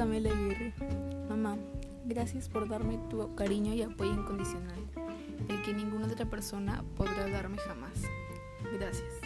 Camila Aguirre. Mamá, gracias por darme tu cariño y apoyo incondicional, el que ninguna otra persona podrá darme jamás. Gracias.